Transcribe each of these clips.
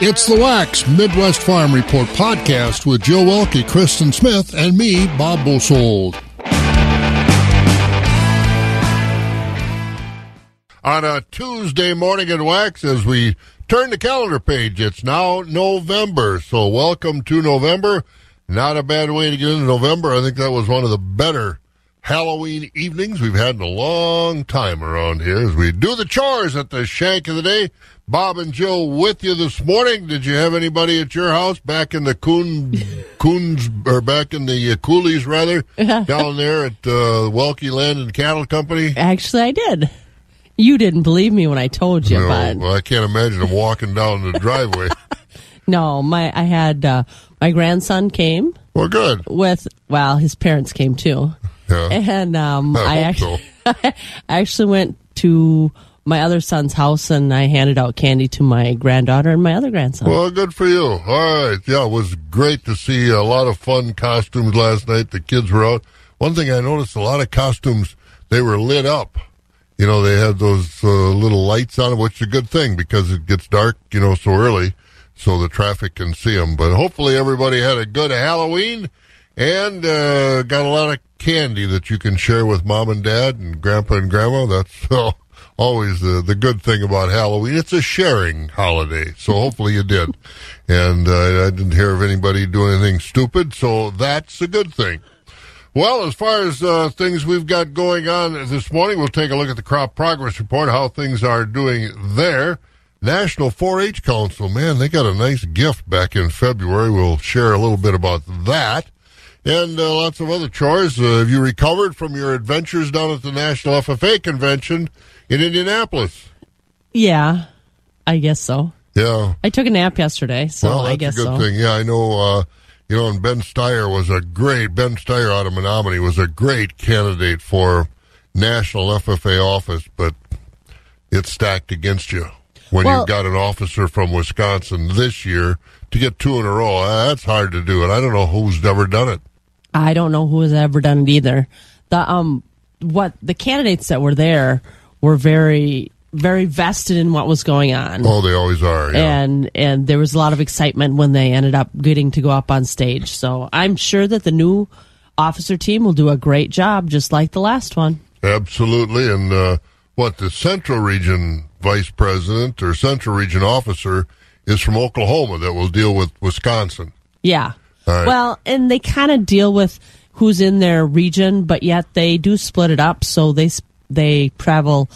It's the Wax Midwest Farm Report podcast with Joe Welke, Kristen Smith, and me, Bob Bosold. On a Tuesday morning at Wax, as we turn the calendar page, it's now November. So, welcome to November. Not a bad way to get into November. I think that was one of the better Halloween evenings we've had in a long time around here as we do the chores at the shank of the day. Bob and Joe with you this morning. Did you have anybody at your house back in the Coon, Coons, or back in the uh, Coulees, rather, down there at uh, Welke Land and Cattle Company? Actually, I did. You didn't believe me when I told you, No, but well, I can't imagine them walking down the driveway. no, my I had uh, my grandson came well, good. with well, his parents came too, Yeah. and um, I actually I actually went to my other son's house and I handed out candy to my granddaughter and my other grandson. Well, good for you. All right. Yeah, it was great to see a lot of fun costumes last night. The kids were out. One thing I noticed a lot of costumes, they were lit up. You know, they had those uh, little lights on them, which is a good thing because it gets dark, you know, so early so the traffic can see them. But hopefully everybody had a good Halloween and uh, got a lot of candy that you can share with mom and dad and grandpa and grandma. That's uh, always the, the good thing about Halloween. It's a sharing holiday. So hopefully you did. And uh, I didn't hear of anybody doing anything stupid. So that's a good thing. Well, as far as uh, things we've got going on this morning, we'll take a look at the crop progress report, how things are doing there. National 4 H Council, man, they got a nice gift back in February. We'll share a little bit about that. And uh, lots of other chores. Uh, have you recovered from your adventures down at the National FFA convention in Indianapolis? yeah, I guess so. Yeah. I took a nap yesterday, so well, I guess a good so. thing. Yeah, I know. Uh, you know, and Ben Steyer was a great Ben Steyer out of Menomonie was a great candidate for national FFA office, but it's stacked against you when Well- you've got an officer from Wisconsin this year to get two in a row. That's hard to do, and I don't know who's ever done it. I don't know who has ever done it either. The um, what the candidates that were there were very, very vested in what was going on, Oh, they always are. Yeah. and and there was a lot of excitement when they ended up getting to go up on stage. So I'm sure that the new officer team will do a great job, just like the last one. Absolutely. And uh, what the Central Region Vice President or Central Region Officer is from Oklahoma that will deal with Wisconsin. Yeah. Right. Well, and they kind of deal with who's in their region, but yet they do split it up. So they they travel.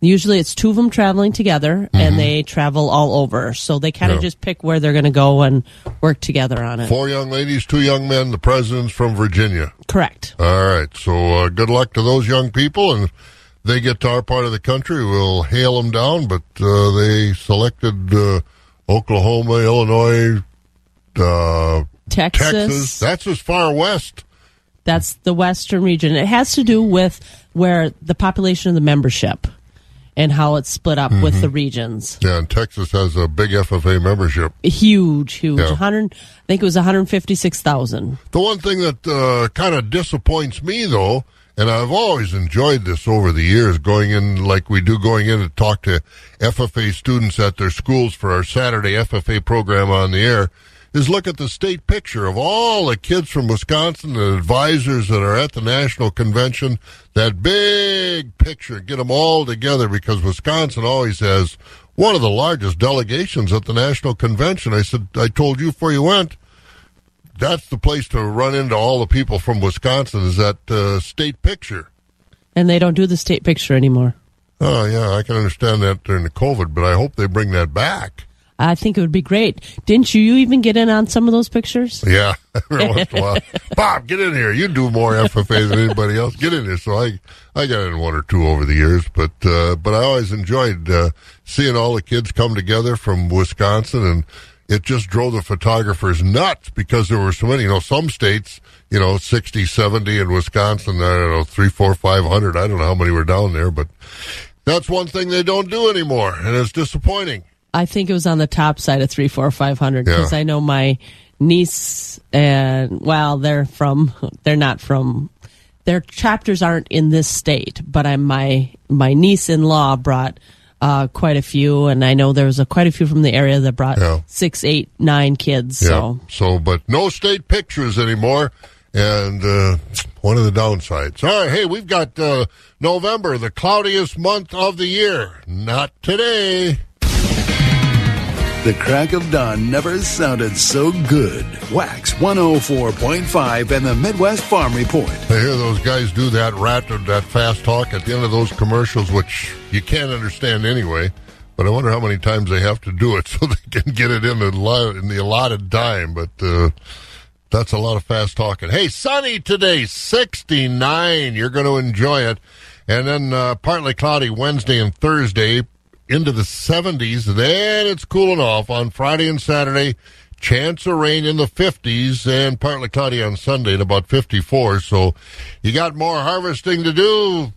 Usually, it's two of them traveling together, and they travel all over. So they kind of Mm-hmm. Yeah. just pick where they're going to go and work together on it. Four young ladies, two young men. The president's from Virginia. Correct. All right. So uh, good luck to those young people, and they get to our part of the country, we'll hail them down. But uh, they selected uh, Oklahoma, Illinois, uh, Texas. Texas. That's as far west. That's the Western region. It has to do with where the population of the membership and how it's split up Mm-hmm. with the regions. Yeah, and Texas has a big FFA membership. Huge, huge. Yeah. 100, I think it was 156,000. The one thing that uh, kind of disappoints me, though, and I've always enjoyed this over the years, going in like we do, going in to talk to FFA students at their schools for our Saturday FFA program on the air, is look at the state picture of all the kids from Wisconsin, and advisors that are at the national convention. That big picture, get them all together because Wisconsin always has one of the largest delegations at the national convention. I said, I told you before you went that's the place to run into all the people from Wisconsin is that uh, state picture. And they don't do the state picture anymore. Oh yeah, I can understand that during the COVID, but I hope they bring that back. I think it would be great. Didn't you even get in on some of those pictures? Yeah, every once in a while. Bob, get in here. You do more FFA than anybody else. Get in here. So I, I got in one or two over the years, but uh, but I always enjoyed uh, seeing all the kids come together from Wisconsin, and it just drove the photographers nuts because there were so many. You know, some states, you know, 60, 70, in Wisconsin, I don't know, three, four, five hundred. I don't know how many were down there, but that's one thing they don't do anymore, and it's disappointing. I think it was on the top side of three, four, five hundred because Yeah. I know my niece and well, they're from they're not from their chapters aren't in this state, but I'm my my niece in law brought uh, quite a few, and I know there was a, quite a few from the area that brought Yeah. six, eight, nine kids. Yeah. So So, but no state pictures anymore, and uh, one of the downsides. All right, hey, we've got uh, November, the cloudiest month of the year. Not today. The crack of dawn never sounded so good. Wax 104.5 and the Midwest Farm Report. I hear those guys do that rapid, that fast talk at the end of those commercials, which you can't understand anyway. But I wonder how many times they have to do it so they can get it in the in the allotted time. But uh, that's a lot of fast talking. Hey, sunny today, sixty nine. You're going to enjoy it, and then uh, partly cloudy Wednesday and Thursday into the 70s. Then it's cooling off on Friday and Saturday. Chance of rain in the 50s and partly cloudy on Sunday at about 54. So you got more harvesting to do.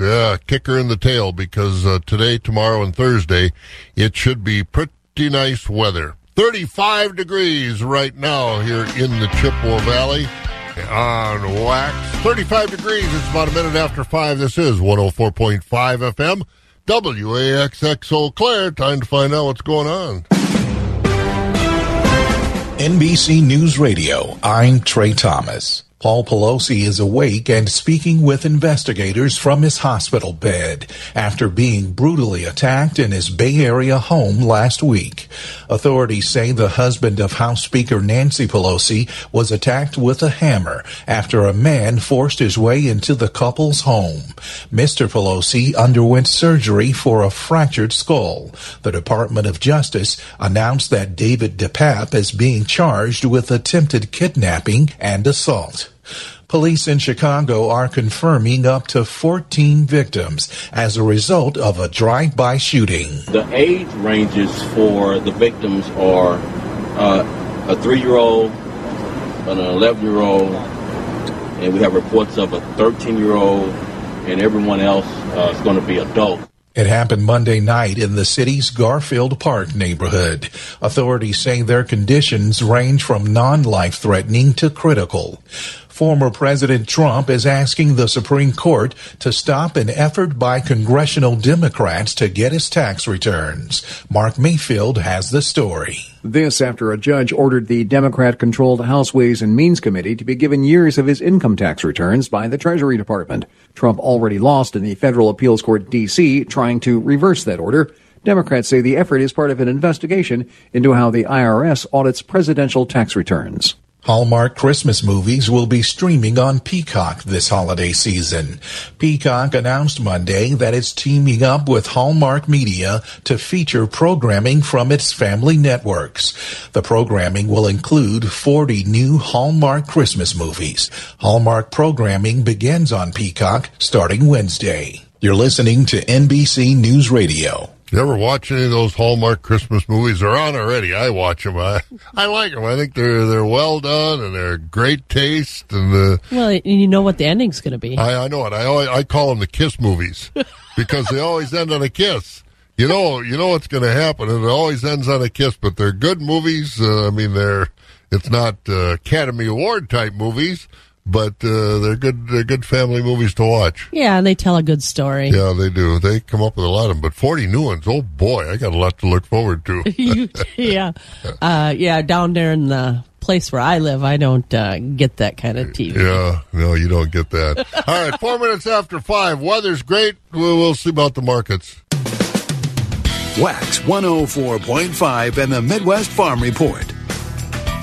Yeah, kicker in the tail because uh, today, tomorrow, and Thursday it should be pretty nice weather. 35 degrees right now here in the Chippewa Valley on wax. 35 degrees. It's about a minute after 5. This is 104.5 FM. WAXX Eau Claire. Time to find out what's going on. NBC News Radio, I'm Trey Thomas. Paul Pelosi is awake and speaking with investigators from his hospital bed after being brutally attacked in his Bay Area home last week. Authorities say the husband of House Speaker Nancy Pelosi was attacked with a hammer after a man forced his way into the couple's home. Mr. Pelosi underwent surgery for a fractured skull. The Department of Justice announced that David DePape is being charged with attempted kidnapping and assault. Police in Chicago are confirming up to 14 victims as a result of a drive-by shooting. The age ranges for the victims are uh, a three-year-old, an 11-year-old, and we have reports of a 13-year-old, and everyone else uh, is going to be adult. It happened Monday night in the city's Garfield Park neighborhood. Authorities say their conditions range from non-life threatening to critical. Former President Trump is asking the Supreme Court to stop an effort by congressional Democrats to get his tax returns. Mark Mayfield has the story. This after a judge ordered the Democrat controlled House Ways and Means Committee to be given years of his income tax returns by the Treasury Department. Trump already lost in the Federal Appeals Court D.C., trying to reverse that order. Democrats say the effort is part of an investigation into how the IRS audits presidential tax returns. Hallmark Christmas movies will be streaming on Peacock this holiday season. Peacock announced Monday that it's teaming up with Hallmark Media to feature programming from its family networks. The programming will include 40 new Hallmark Christmas movies. Hallmark programming begins on Peacock starting Wednesday. You're listening to NBC News Radio. You ever watch any of those Hallmark Christmas movies? They're on already. I watch them. I, I like them. I think they're they're well done and they're great taste. And uh, well, you know what the ending's going to be. I, I know it. I always, I call them the kiss movies because they always end on a kiss. You know, you know what's going to happen, and it always ends on a kiss. But they're good movies. Uh, I mean, they're it's not uh, Academy Award type movies, but uh, they're good. They're good family movies to watch. yeah, and they tell a good story. Yeah, they do. They come up with a lot of them. But 40 new ones, oh boy, I got a lot to look forward to. Yeah, uh, yeah. Down there in the place where I live, I don't uh, get that kind of TV. yeah, no, you don't get that. All right, four minutes after five. Weather's great. We'll, we'll see about the markets. Wax 104.5 and the Midwest Farm Report.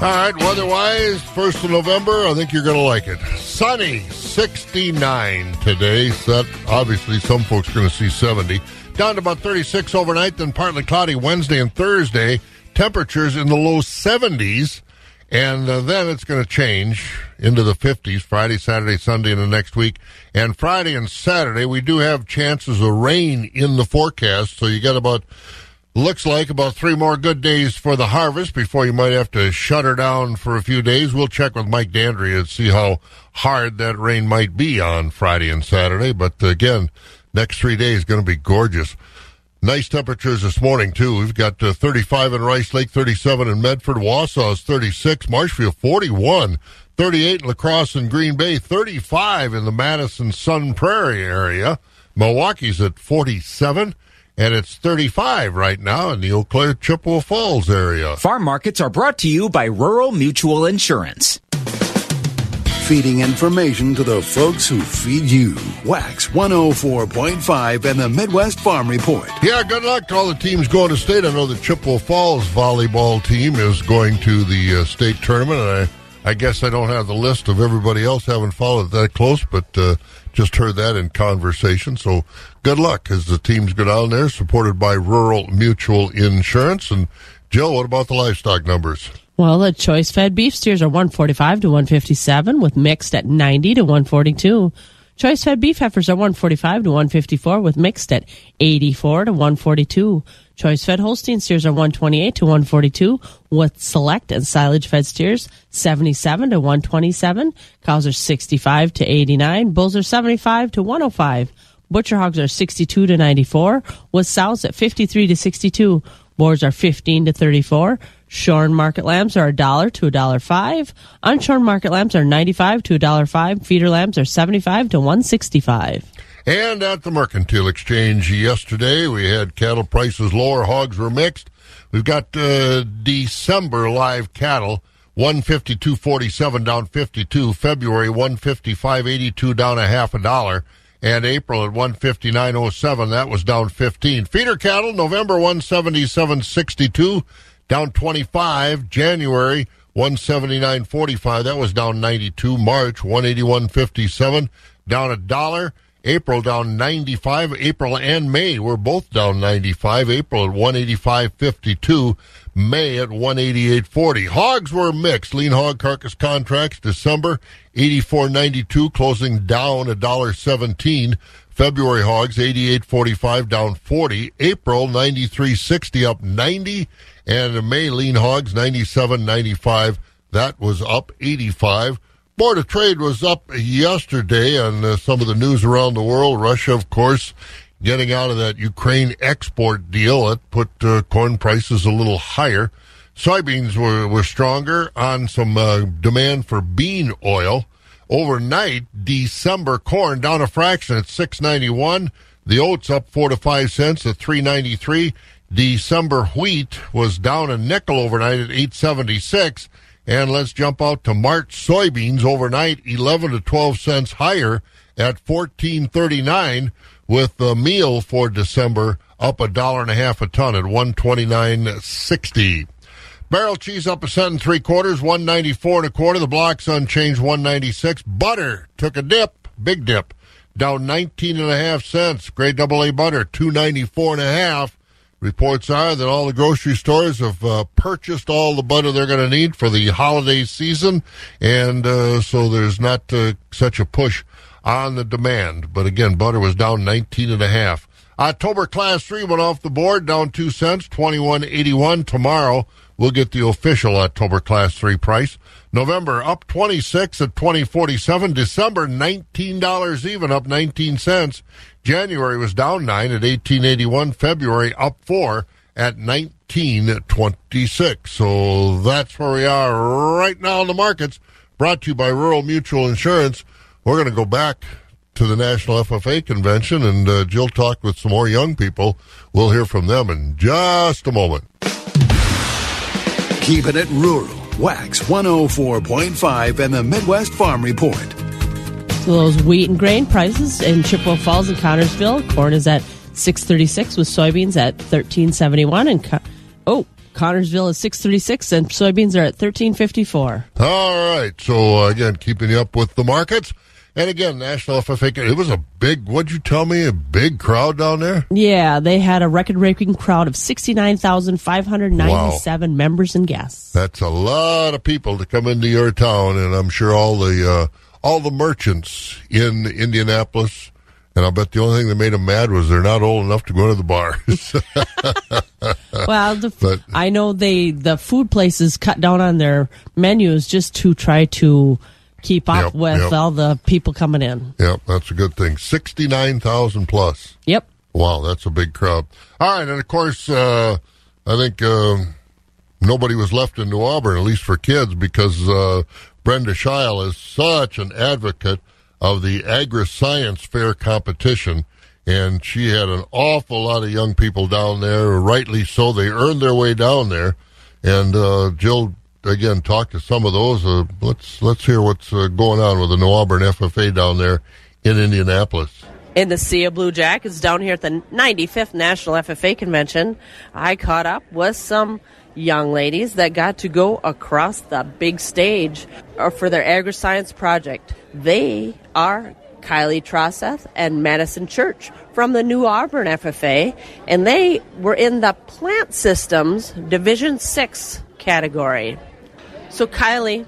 All right, weather-wise, 1st of November, I think you're going to like it. Sunny, 69 today. That, obviously, some folks are going to see 70. Down to about 36 overnight, then partly cloudy Wednesday and Thursday. Temperatures in the low 70s. And uh, then it's going to change into the 50s Friday, Saturday, Sunday, and the next week. And Friday and Saturday, we do have chances of rain in the forecast. So you got about Looks like about three more good days for the harvest before you might have to shut her down for a few days. We'll check with Mike Dandry and see how hard that rain might be on Friday and Saturday. But again, next three days going to be gorgeous. Nice temperatures this morning too. We've got uh, 35 in Rice Lake, 37 in Medford, Wausau is 36, Marshfield 41, 38 in La Crosse and Green Bay, 35 in the Madison Sun Prairie area. Milwaukee's at 47. And it's 35 right now in the Eau Claire Chippewa Falls area. Farm markets are brought to you by Rural Mutual Insurance. Feeding information to the folks who feed you. Wax 104.5 and the Midwest Farm Report. Yeah, good luck to all the teams going to state. I know the Chippewa Falls volleyball team is going to the uh, state tournament, and I, I guess I don't have the list of everybody else. Haven't followed that close, but uh, just heard that in conversation. So good luck as the teams go down there, supported by Rural Mutual Insurance. And Jill, what about the livestock numbers? Well, the choice fed beef steers are 145 to 157 with mixed at 90 to 142. Choice fed beef heifers are 145 to 154 with mixed at 84 to 142. Choice fed Holstein steers are 128 to 142 with select and silage fed steers 77 to 127. Cows are 65 to 89. Bulls are 75 to 105. Butcher hogs are 62 to 94 with sows at 53 to 62. Boars are 15 to 34. Shorn market lambs are a dollar to a dollar five. Unshorn market lambs are 95 to a dollar five. Feeder lambs are 75 to 165. And at the Mercantile Exchange yesterday, we had cattle prices lower, hogs were mixed. We've got uh, December live cattle, 152.47 down 52. February 155.82 down a half a dollar. And April at 159.07, that was down 15. Feeder cattle, November 177.62 down 25. January 179.45, that was down 92. March 181.57 down a dollar. April down 95. April and May were both down 95. April at 185.52. May at 188.40. Hogs were mixed. Lean hog carcass contracts December 84.92, closing down a dollar 17. February hogs 88.45 down 40. April 93.60 up 90, and May lean hogs 97.95 that was up 85. Board of Trade was up yesterday on uh, some of the news around the world. Russia, of course, getting out of that Ukraine export deal. That put uh, corn prices a little higher. Soybeans were, were stronger on some uh, demand for bean oil. Overnight, December corn down a fraction at 691. The oats up four to five cents at 393. December wheat was down a nickel overnight at 876. And let's jump out to March soybeans overnight, 11 to 12 cents higher at 1439 with the meal for December up a dollar and a half a ton at 129.60. Barrel cheese up a cent and three quarters, 194 and a quarter. The blocks unchanged, 196. Butter took a dip, big dip, down 19 and a half cents. Grade double A butter, 294 and a half. Reports are that all the grocery stores have uh, purchased all the butter they're going to need for the holiday season, and uh, so there's not uh, such a push on the demand. But again, butter was down 19 and a half. October class three went off the board, down two cents, 21.81. Tomorrow we'll get the official October class three price. November up 26 at 2047. December $19 even, up 19 cents. January was down 9 at 1881. February up 4 at 1926. So that's where we are right now in the markets. Brought to you by Rural Mutual Insurance. We're going to go back to the National FFA convention, and uh, Jill talked with some more young people. We'll hear from them in just a moment. Keeping it rural. Wax 104.5 and the Midwest Farm Report. So those wheat and grain prices in Chippewa Falls and Connorsville. Corn is at 636 with soybeans at 1371 and co- oh, Connorsville is 636 and soybeans are at 1354. All right. So uh, again, keeping you up with the markets. And again, National FFA, it was a big, what'd you tell me, a big crowd down there? Yeah, they had a record breaking crowd of 69,597 members and guests. That's a lot of people to come into your town, and I'm sure all the uh, all the merchants in Indianapolis. And I'll bet the only thing that made them mad was they're not old enough to go to the bars. Well, the, But- I know they the food places cut down on their menus just to try to keep up Yep, with yep. all the people coming in. yep, that's a good thing. 69,000 plus. Yep. Wow, that's a big crowd. All right, and of course, uh, I think um nobody was left in New Auburn, at least for kids, because uh, Brenda Scheil is such an advocate of the Agri Science Fair competition. and she had an awful lot of young people down there. Rightly so, they earned their way down there. And uh, Jill again talk to some of those. Uh, let's let's hear what's uh, going on with the New Auburn FFA down there in Indianapolis. In the Sea of Blue Jackets down here at the 95th National FFA Convention, I caught up with some young ladies that got to go across the big stage uh, for their agri-science project. They are Kylie Trosseth and Madison Church from the New Auburn FFA, and they were in the Plant Systems Division 6 category. So, Kylie,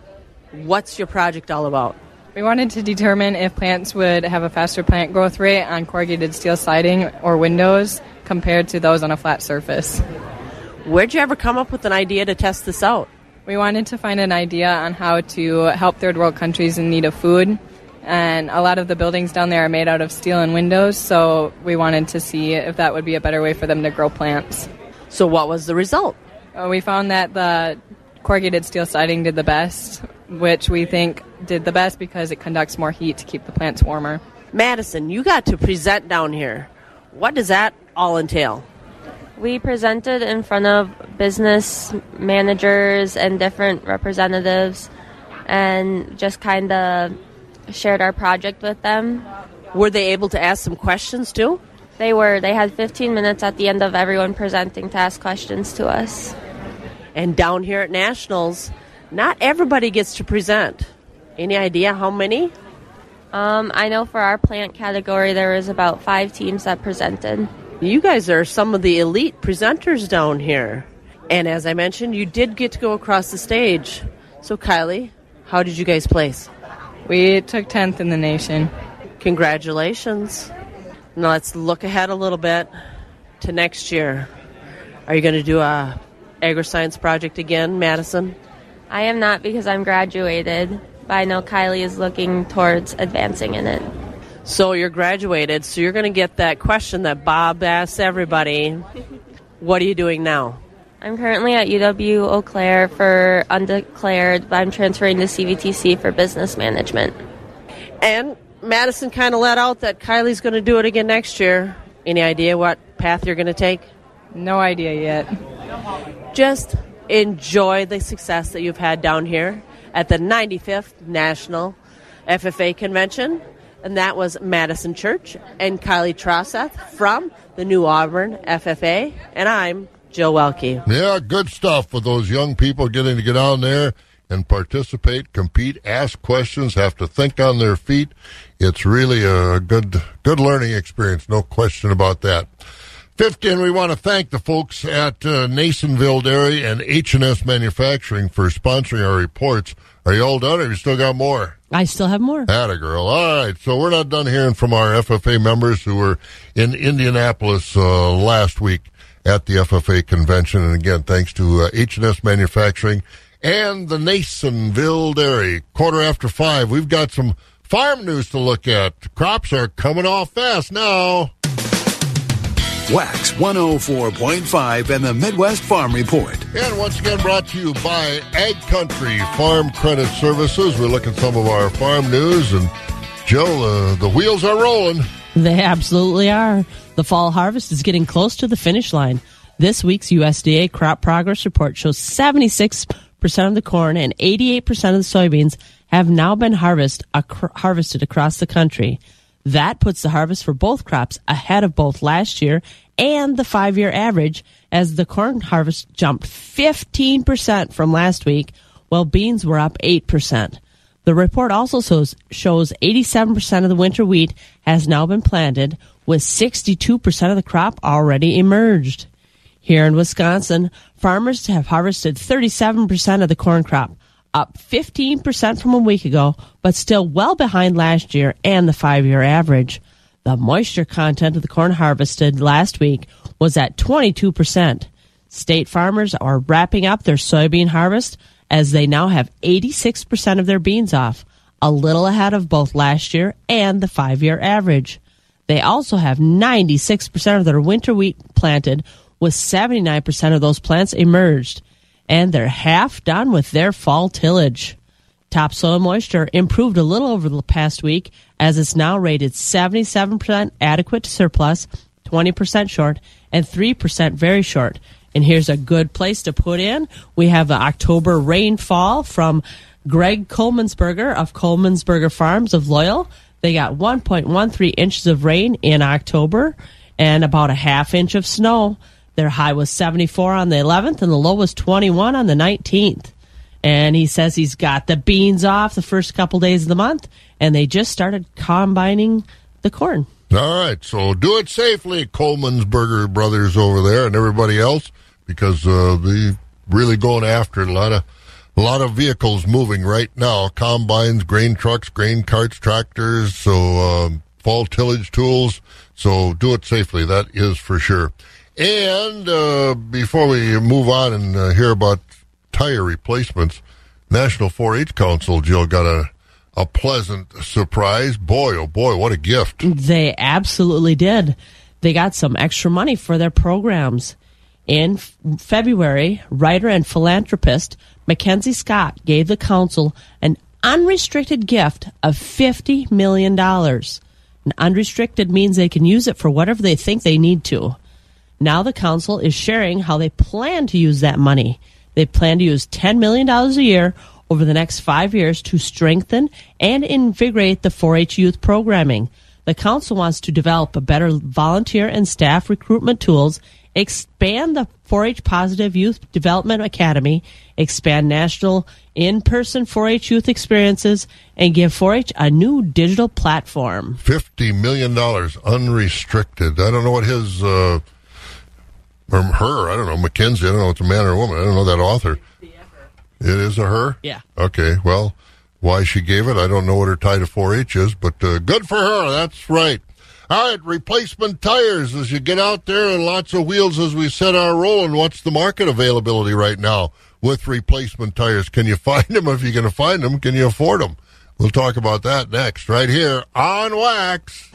what's your project all about? We wanted to determine if plants would have a faster plant growth rate on corrugated steel siding or windows compared to those on a flat surface. Where'd you ever come up with an idea to test this out? We wanted to find an idea on how to help third world countries in need of food. And a lot of the buildings down there are made out of steel and windows, so we wanted to see if that would be a better way for them to grow plants. So, what was the result? Uh, we found that the corrugated steel siding did the best, which we think did the best because it conducts more heat to keep the plants warmer. Madison, you got to present down here. What does that all entail? We presented in front of business managers and different representatives and just kind of shared our project with them. Were they able to ask some questions too? They were. They had 15 minutes at the end of everyone presenting to ask questions to us. And down here at Nationals, not everybody gets to present. Any idea how many? Um, I know for our plant category, there was about five teams that presented. You guys are some of the elite presenters down here. And as I mentioned, you did get to go across the stage. So, Kylie, how did you guys place? We took 10th in the nation. Congratulations. Now let's look ahead a little bit to next year. Are you going to do a agri-science project again, Madison? I am not because I'm graduated, but I know Kylie is looking towards advancing in it. So you're graduated, so you're going to get that question that Bob asks everybody. what are you doing now? I'm currently at UW Eau Claire for undeclared, but I'm transferring to CVTC for business management. And Madison kind of let out that Kylie's going to do it again next year. Any idea what path you're going to take? No idea yet. Just enjoy the success that you've had down here at the 95th National FFA Convention. And that was Madison Church and Kylie Trosseth from the New Auburn FFA. And I'm Jill Welke. Yeah, good stuff for those young people getting to get on there and participate, compete, ask questions, have to think on their feet. It's really a good good learning experience, no question about that. 15, we want to thank the folks at uh, Nasonville Dairy and H&S Manufacturing for sponsoring our reports. Are you all done or you still got more? I still have more. Atta girl. All right. So we're not done hearing from our FFA members who were in Indianapolis uh, last week at the FFA convention. And again, thanks to uh, H&S Manufacturing and the Nasonville Dairy. Quarter after five, we've got some farm news to look at. Crops are coming off fast now. Wax 104.5 and the Midwest Farm Report. And once again, brought to you by Ag Country Farm Credit Services. We're looking at some of our farm news, and Joe, uh, the wheels are rolling. They absolutely are. The fall harvest is getting close to the finish line. This week's USDA crop progress report shows 76% of the corn and 88% of the soybeans have now been harvest, ac- harvested across the country. That puts the harvest for both crops ahead of both last year and the five year average as the corn harvest jumped 15% from last week, while beans were up 8%. The report also shows, shows 87% of the winter wheat has now been planted, with 62% of the crop already emerged. Here in Wisconsin, farmers have harvested 37% of the corn crop, up 15% from a week ago, but still well behind last year and the five year average. The moisture content of the corn harvested last week was at 22%. State farmers are wrapping up their soybean harvest as they now have 86% of their beans off, a little ahead of both last year and the five year average. They also have 96% of their winter wheat planted, with 79% of those plants emerged and they're half done with their fall tillage. Topsoil moisture improved a little over the past week as it's now rated 77% adequate to surplus, 20% short, and 3% very short. And here's a good place to put in. We have the October rainfall from Greg Colemansberger of Colemansberger Farms of Loyal. They got 1.13 inches of rain in October and about a half inch of snow. Their high was 74 on the 11th and the low was 21 on the 19th. And he says he's got the beans off the first couple days of the month and they just started combining the corn. All right, so do it safely, Colemansberger Brothers over there and everybody else, because uh, they really going after. A lot of a lot of vehicles moving right now: combines, grain trucks, grain carts, tractors, so um, fall tillage tools. So do it safely. That is for sure. And uh, before we move on and uh, hear about tire replacements, National 4-H Council, Jill, got a a pleasant surprise. Boy, oh boy, what a gift! They absolutely did. They got some extra money for their programs. In f- February, writer and philanthropist Mackenzie Scott gave the council an unrestricted gift of $50 million. And unrestricted means they can use it for whatever they think they need to. Now the council is sharing how they plan to use that money. They plan to use $10 million a year over the next five years to strengthen and invigorate the 4 H youth programming. The council wants to develop a better volunteer and staff recruitment tools, expand the 4 H Positive Youth Development Academy, expand national in person 4 H youth experiences, and give 4 H a new digital platform. $50 million unrestricted. I don't know what his, uh, or her, I don't know, Mackenzie, I don't know if it's a man or a woman. I don't know that author. It is a her? Yeah. Okay, well, why she gave it, I don't know what her tie to 4-H is, but uh, good for her. That's right. All right, replacement tires as you get out there and lots of wheels as we set our rolling. What's the market availability right now with replacement tires? Can you find them? If you're going to find them, can you afford them? We'll talk about that next, right here on Wax.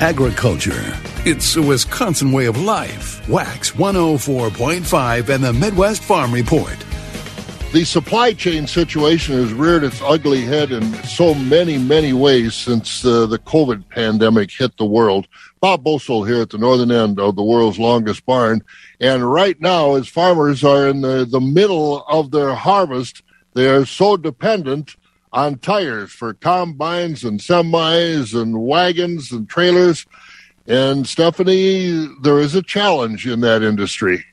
Agriculture. It's a Wisconsin way of life. Wax 104.5 and the Midwest Farm Report. The supply chain situation has reared its ugly head in so many, many ways since uh, the COVID pandemic hit the world. Bob Bosold here at the northern end of the world's longest barn. And right now, as farmers are in the, the middle of their harvest, they are so dependent on tires for combines and semis and wagons and trailers. And Stephanie, there is a challenge in that industry.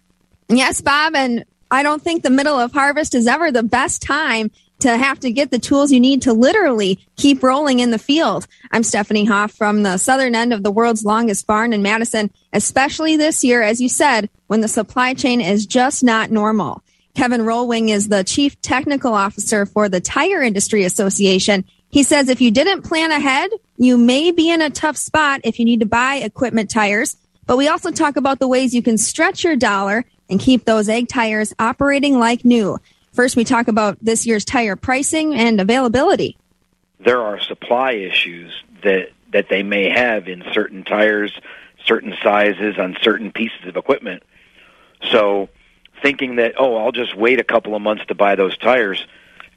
Yes, Bob, and I don't think the middle of harvest is ever the best time to have to get the tools you need to literally keep rolling in the field. I'm Stephanie Hoff from the southern end of the world's longest barn in Madison, especially this year, as you said, when the supply chain is just not normal. Kevin Rohlwing is the chief technical officer for the Tire Industry Association. He says if you didn't plan ahead, you may be in a tough spot if you need to buy equipment tires. But we also talk about the ways you can stretch your dollar and keep those ag tires operating like new. First, we talk about this year's tire pricing and availability. There are supply issues that, that they may have in certain tires, certain sizes, on certain pieces of equipment. So, thinking that, oh, I'll just wait a couple of months to buy those tires,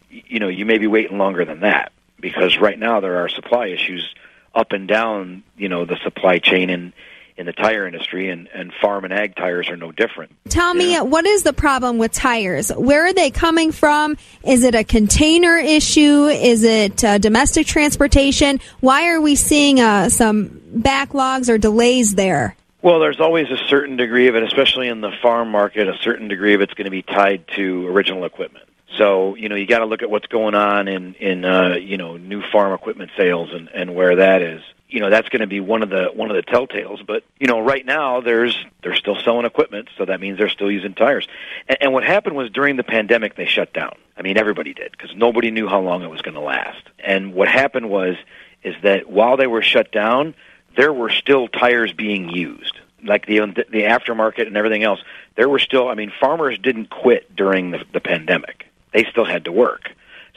you know, you may be waiting longer than that because right now there are supply issues up and down, you know, the supply chain and in the tire industry, and, and farm and ag tires are no different. Tell me, what is the problem with tires? Where are they coming from? Is it a container issue? Is it uh, domestic transportation? Why are we seeing uh, some backlogs or delays there? Well, there's always a certain degree of it, especially in the farm market, a certain degree of it's going to be tied to original equipment. So, you know, you got to look at what's going on in, in uh, you know, new farm equipment sales and, and where that is you know that's going to be one of the one of the telltales. But you know, right now there's they're still selling equipment, so that means they're still using tires. And, and what happened was during the pandemic they shut down. I mean, everybody did because nobody knew how long it was going to last. And what happened was is that while they were shut down, there were still tires being used, like the the aftermarket and everything else. There were still. I mean, farmers didn't quit during the, the pandemic. They still had to work.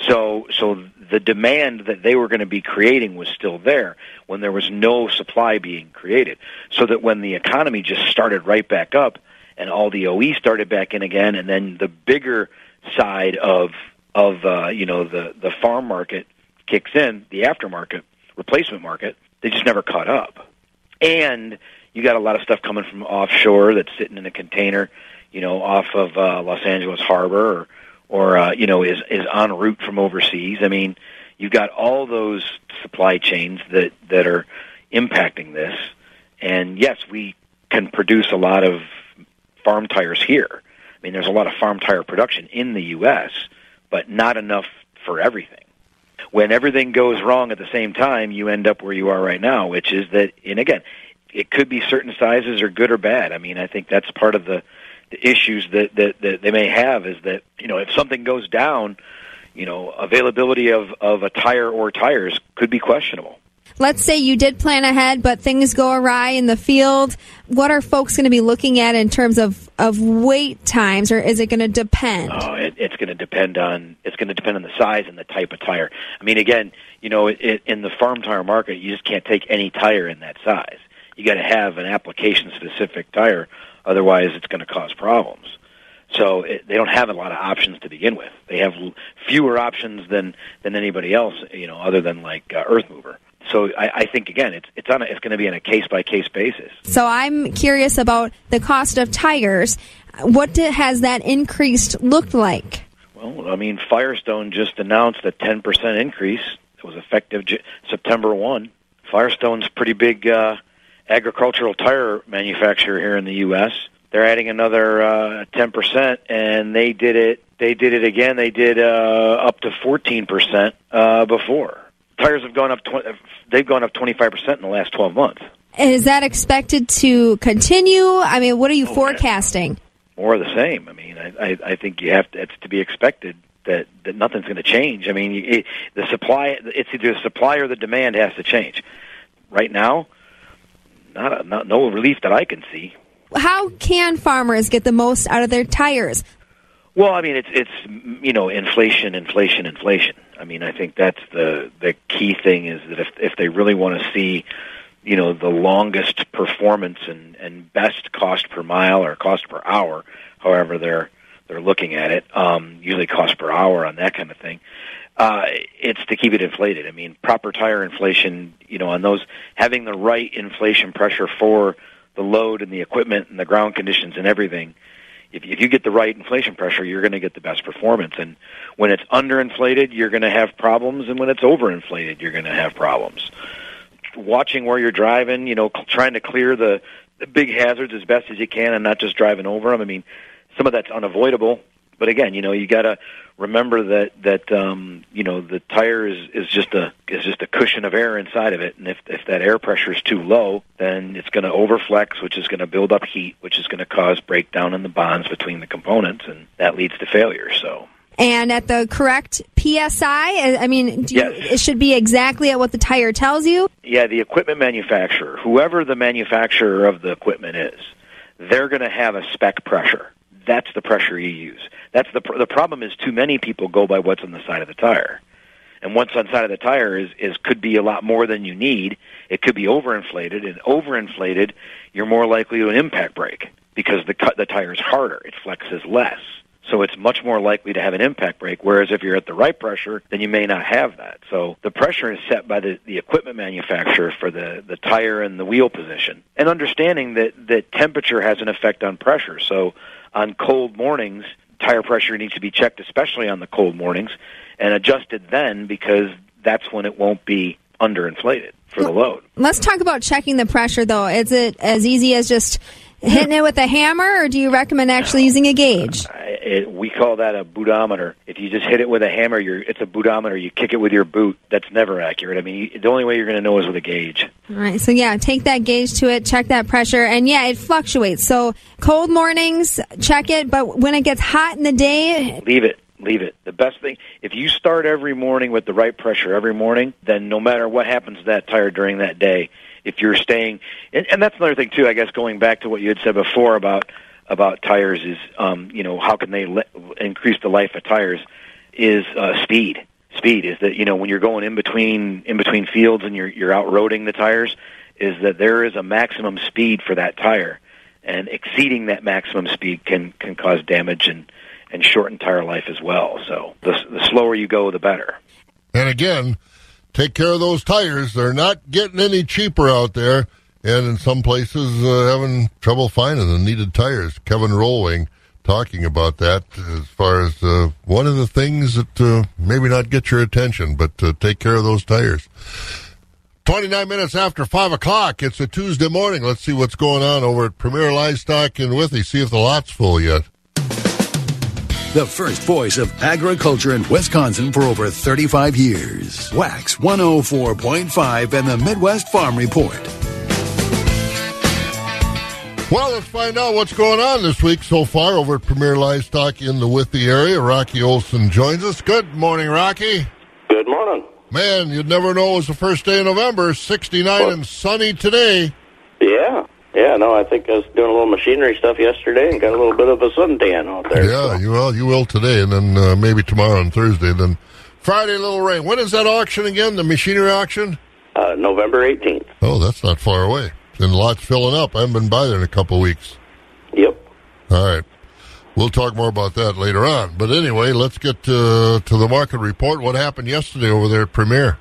So, so the demand that they were going to be creating was still there when there was no supply being created. So that when the economy just started right back up and all the OE started back in again, and then the bigger side of of uh, you know the the farm market kicks in, the aftermarket replacement market, they just never caught up. And you got a lot of stuff coming from offshore that's sitting in a container, you know, off of uh, Los Angeles Harbor or or uh, you know is is en route from overseas. I mean, you've got all those supply chains that that are impacting this. And yes, we can produce a lot of farm tires here. I mean, there's a lot of farm tire production in the U.S., but not enough for everything. When everything goes wrong at the same time, you end up where you are right now, which is that, and again, it could be certain sizes are good or bad. I mean, I think that's part of the, the issues that, that, that they may have is that, you know, if something goes down, you know, availability of, of a tire or tires could be questionable let's say you did plan ahead, but things go awry in the field. What are folks going to be looking at in terms of, of wait times, or is it going to depend? Oh, it, it's going to depend on it's going to depend on the size and the type of tire. I mean, again, you know, it, in the farm tire market, you just can't take any tire in that size. You got to have an application specific tire, otherwise, it's going to cause problems. So it, they don't have a lot of options to begin with. They have fewer options than than anybody else, you know, other than like uh, Earth Mover so I, I think again, it's it's on a, it's going to be on a case by case basis. So I'm curious about the cost of tires. What did, has that increased looked like? Well, I mean, Firestone just announced a 10% increase. It was effective J- September 1. Firestone's pretty big uh, agricultural tire manufacturer here in the U.S. They're adding another uh, 10%, and they did it. They did it again. They did uh, up to 14% uh, before tires have gone up. 20, they've gone up twenty five percent in the last twelve months. Is that expected to continue? I mean, what are you oh, forecasting? More of the same. I mean, I, I, I think you have to. It's to be expected that that nothing's going to change. I mean, it, the supply. It's either the supply or the demand has to change. Right now, not, a, not no relief that I can see. How can farmers get the most out of their tires? Well, I mean, it's it's you know inflation, inflation, inflation. I mean, I think that's the the key thing is that if if they really want to see, you know, the longest performance and and best cost per mile or cost per hour, however they're they're looking at it, um, usually cost per hour on that kind of thing. Uh, it's to keep it inflated. I mean, proper tire inflation, you know, on those having the right inflation pressure for the load and the equipment and the ground conditions and everything if, if you get the right inflation pressure, you're going to get the best performance. And when it's underinflated, you're going to have problems, and when it's overinflated, you're going to have problems. Watching where you're driving, you know, trying to clear the, the big hazards as best as you can, and not just driving over them. I mean, some of that's unavoidable, but again, you know, you got to remember that that um, you know the tire is is just a is just a cushion of air inside of it, and if if that air pressure is too low, then it's going to overflex, which is going to build up heat, which is going to cause breakdown in the bonds between the components, and that leads to failure. So. And at the correct PSI, I mean, you, yes. it should be exactly at what the tire tells you. Yeah, the equipment manufacturer, whoever the manufacturer of the equipment is, they're going to have a spec pressure. That's the pressure you use. That's the pr- the problem is too many people go by what's on the side of the tire, and what's on the side of the tire is is could be a lot more than you need. It could be overinflated, and overinflated, you're more likely to an impact break because the cut the tire is harder. It flexes less. So it's much more likely to have an impact break. Whereas if you're at the right pressure, then you may not have that. So the pressure is set by the, the equipment manufacturer for the, the tire and the wheel position. And understanding that, that temperature has an effect on pressure. So on cold mornings, tire pressure needs to be checked, especially on the cold mornings, and adjusted then because that's when it won't be underinflated for the load. Let's talk about checking the pressure, though. Is it as easy as just hitting it with a hammer, or do you recommend actually using a gauge? It, we call that a bootometer. If you just hit it with a hammer, you're, it's a bootometer. You kick it with your boot. That's never accurate. I mean, you, the only way you're going to know is with a gauge. All right. So yeah, take that gauge to it, check that pressure, and yeah, it fluctuates. So cold mornings, check it, but when it gets hot in the day, leave it leave it. The best thing, if you start every morning with the right pressure every morning, then no matter what happens to that tire during that day, if you're staying, and, and that's another thing too. I guess going back to what you had said before about about tires is, um, you know, how can they le- increase the life of tires? Is uh, speed. Speed is that you know when you're going in between in between fields and you're you're out roading the tires, is that there is a maximum speed for that tire, and exceeding that maximum speed can can cause damage and and shorten tire life as well. So the, the slower you go, the better. And again, take care of those tires. They're not getting any cheaper out there, and in some places uh, having trouble finding the needed tires. Kevin Rohlwing talking about that as far as uh, one of the things that uh, maybe not get your attention, but uh, take care of those tires. 29 minutes after 5 o'clock. It's a Tuesday morning. Let's see what's going on over at Premier Livestock in Withee. See if the lot's full yet. The first voice of agriculture in Wisconsin for over 35 years. Wax 104.5 and the Midwest Farm Report. Well, let's find out what's going on this week so far over at Premier Livestock in the Withee area. Rocky Olson joins us. Good morning, Rocky. Good morning. Man, you'd never know it was the first day of November. 69 well, and sunny today. Yeah. Yeah, no, I think I was doing a little machinery stuff yesterday and got a little bit of a suntan out there. Yeah, so. you will. You will today, and then uh, maybe tomorrow and Thursday. Then Friday, a little rain. When is that auction again? The machinery auction? Uh, November 18th. Oh, that's not far away. And lots filling up. I haven't been by there in a couple of weeks. Yep. All right. We'll talk more about that later on. But anyway, let's get to, to the market report. What happened yesterday over there at Premier?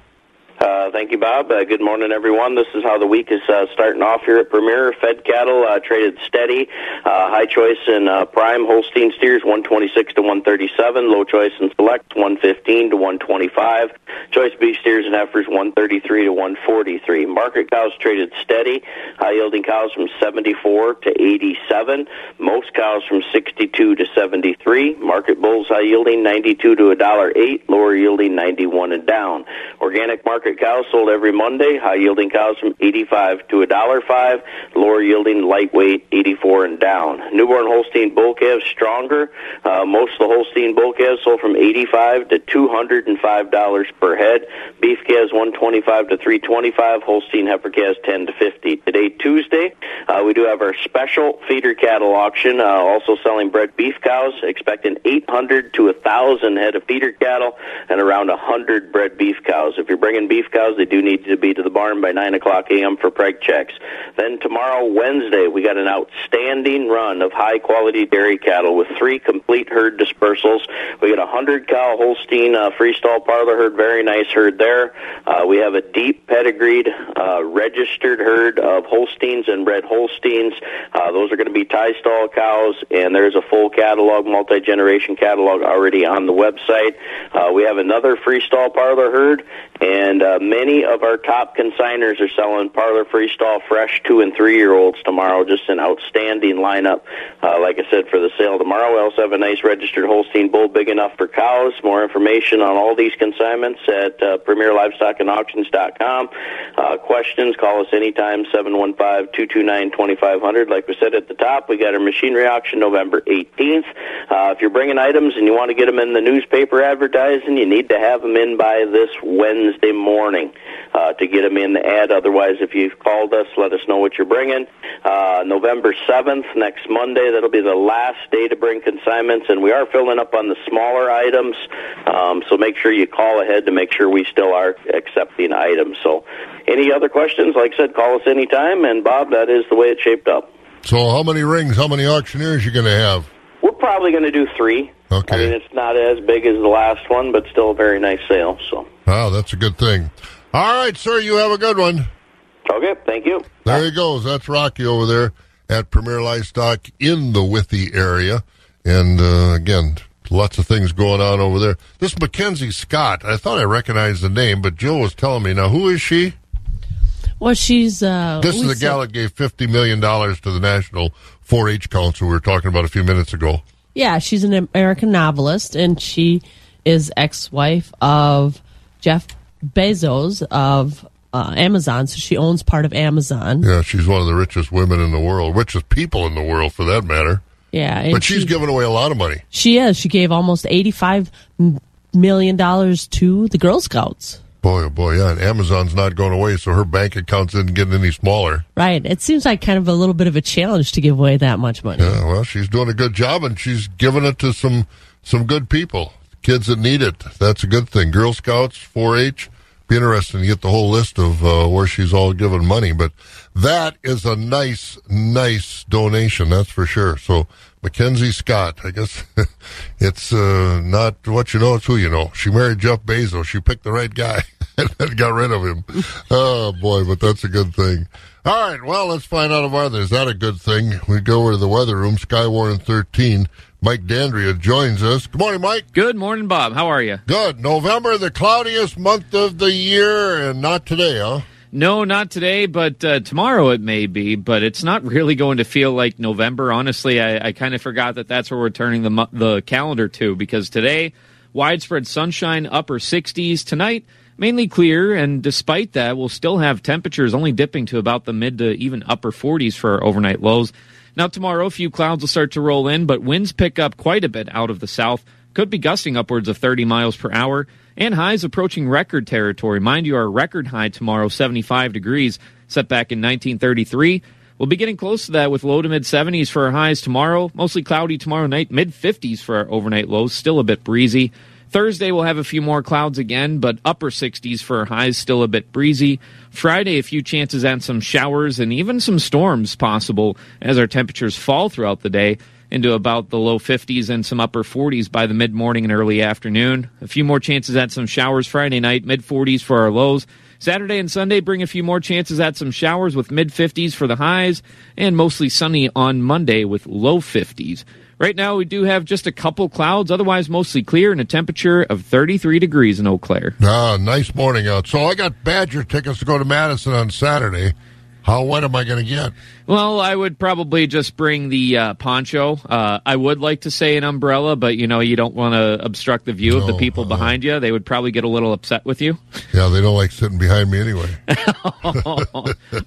Uh, thank you, Bob. Uh, good morning, everyone. This is how the week is uh, starting off here at Premier. Fed cattle uh, traded steady. Uh, high choice and uh, prime Holstein steers 126 to 137. Low choice and select 115 to 125. Choice beef steers and heifers 133 to 143. Market cows traded steady. High yielding cows from 74 to 87. Most cows from 62 to 73. Market bulls high yielding 92 to a dollar eight. Lower yielding 91 and down. Organic market market cows sold every Monday. High yielding cows from 85 to a dollar five. Lower yielding lightweight 84 and down. Newborn Holstein bull calves stronger. Uh, most of the Holstein bull calves sold from 85 to 205 dollars per head. Beef calves 125 to 325. Holstein heifer calves 10 to 50. Today Tuesday, uh, we do have our special feeder cattle auction. Uh, also selling bred beef cows. Expecting 800 to 1,000 head of feeder cattle and around 100 bred beef cows. If you're bringing beef beef cows, they do need to be to the barn by 9 o'clock a.m. for preg checks. Then tomorrow, Wednesday, we got an outstanding run of high quality dairy cattle with three complete herd dispersals. We got a 100 cow Holstein uh, freestall parlor herd, very nice herd there. Uh, we have a deep pedigreed uh, registered herd of Holsteins and red Holsteins. Uh, those are going to be tie stall cows, and there's a full catalog, multi generation catalog already on the website. Uh, we have another freestall parlor herd, and uh, many of our top consigners are selling parlor freestall fresh two and three year olds tomorrow. Just an outstanding lineup. Uh, like I said, for the sale tomorrow, we also have a nice registered Holstein bull big enough for cows. More information on all these consignments at uh, PremierLivestockAndAuctions.com. Uh, questions, call us anytime, 715-229-2500. Like we said at the top, we got our machinery auction November 18th. Uh, if you're bringing items and you want to get them in the newspaper advertising, you need to have them in by this Wednesday morning uh, to get them in the ad. Otherwise, if you've called us, let us know what you're bringing. Uh, November 7th, next Monday, that'll be the last day to bring consignments, and we are filling up on the smaller items. Um, so make sure you call ahead to make sure we still are accepting items. So, any other questions? Like I said, call us anytime. And Bob, that is the way it shaped up. So, how many rings? How many auctioneers you going to have? We're probably going to do three. Okay. I mean, it's not as big as the last one, but still a very nice sale. So. Wow, that's a good thing. All right, sir, you have a good one. Okay, thank you. There he goes. That's Rocky over there at Premier Livestock in the Withee area. And uh, again, lots of things going on over there. This Mackenzie Scott, I thought I recognized the name, but Jill was telling me. Now, who is she? Well, she's. Uh, this is the gal that gave $50 million to the National 4 H Council we were talking about a few minutes ago. Yeah, she's an American novelist, and she is ex wife of Jeff Bezos of uh, Amazon, so she owns part of Amazon. Yeah, she's one of the richest women in the world, richest people in the world for that matter. Yeah, but she's she, giving away a lot of money. She is. She gave almost eighty-five million dollars to the Girl Scouts. Boy, oh boy, yeah. And Amazon's not going away, so her bank accounts isn't getting any smaller. Right. It seems like kind of a little bit of a challenge to give away that much money. Yeah. Well, she's doing a good job, and she's giving it to some some good people, kids that need it. That's a good thing. Girl Scouts, 4-H be interesting to get the whole list of uh, where she's all given money. But that is a nice, nice donation. That's for sure. So Mackenzie Scott, I guess it's uh, not what you know, it's who you know. She married Jeff Bezos. She picked the right guy and got rid of him. Oh boy, but that's a good thing. All right, well, let's find out if weather is that a good thing. We go over to the weather room, Skywarn 13. Mike Dandria joins us. Good morning, Mike. Good morning, Bob. How are you? Good. November, the cloudiest month of the year, and not today, huh? No, not today, but uh, tomorrow it may be. But it's not really going to feel like November. Honestly, I, I kind of forgot that that's where we're turning the mo- the calendar to because today, widespread sunshine, upper 60s. Tonight, mainly clear, and despite that, we'll still have temperatures only dipping to about the mid to even upper 40s for our overnight lows. Now, tomorrow, a few clouds will start to roll in, but winds pick up quite a bit out of the south. Could be gusting upwards of 30 miles per hour, and highs approaching record territory. Mind you, our record high tomorrow, 75 degrees, set back in 1933. We'll be getting close to that with low to mid 70s for our highs tomorrow. Mostly cloudy tomorrow night, mid 50s for our overnight lows, still a bit breezy. Thursday, we'll have a few more clouds again, but upper 60s for highs, still a bit breezy. Friday, a few chances at some showers and even some storms possible as our temperatures fall throughout the day into about the low 50s and some upper 40s by the mid morning and early afternoon. A few more chances at some showers Friday night, mid 40s for our lows. Saturday and Sunday bring a few more chances at some showers with mid 50s for the highs and mostly sunny on Monday with low 50s. Right now, we do have just a couple clouds, otherwise mostly clear, and a temperature of 33 degrees in Eau Claire. Ah, nice morning out. So I got Badger tickets to go to Madison on Saturday. How wet am I going to get? Well, I would probably just bring the uh, poncho. Uh, I would like to say an umbrella, but you know you don't want to obstruct the view of the people uh, behind you. They would probably get a little upset with you. Yeah, they don't like sitting behind me anyway.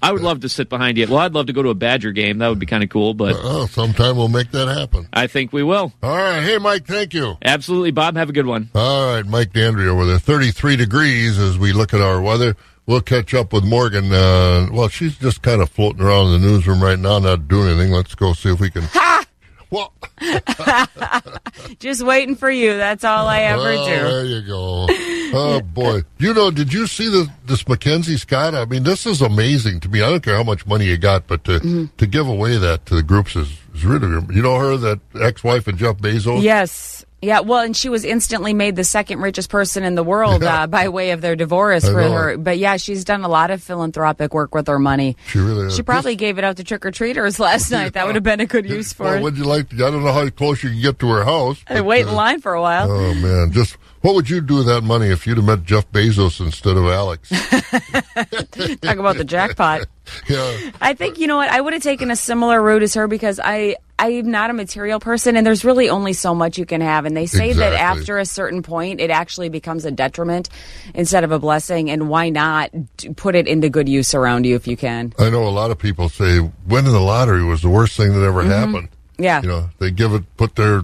I would love to sit behind you. Well, I'd love to go to a Badger game. That would be kind of cool, but Oh, sometime we'll make that happen. I think we will. All right. Hey, Mike, thank you. Absolutely, Bob. Have a good one. All right, Mike Dandry over there. 33 degrees as we look at our weather. We'll catch up with Morgan. Uh, well, she's just kind of floating around in the newsroom right now, not doing anything. Let's go see if we can. Ha! Well, Just waiting for you. That's all I ever well, do. There you go. Oh, boy. You know, did you see this, this Mackenzie Scott? I mean, this is amazing to me. I don't care how much money you got, but to, Mm-hmm. to give away that to the groups is, is really, you know her, that ex wife of Jeff Bezos? Yes. Yeah, well, and she was instantly made the second richest person in the world Yeah. uh, by way of their divorce for her. But yeah, she's done a lot of philanthropic work with her money. She really has. She probably gave it out to trick or treaters last night. That would have been a good use for Well, it. would you like to, I don't know how close you can get to her house. But, wait in uh, line for a while. Oh man, just what would you do with that money if you'd have met Jeff Bezos instead of Alex? Talk about the jackpot. yeah, I think you know what I would have taken a similar route as her because I I'm not a material person and there's really only so much you can have and they say that after a certain point it actually becomes a detriment instead of a blessing and why not put it into good use around you if you can. I know a lot of people say winning the lottery was the worst thing that ever happened. Mm-hmm. Yeah. You know, they give it, put their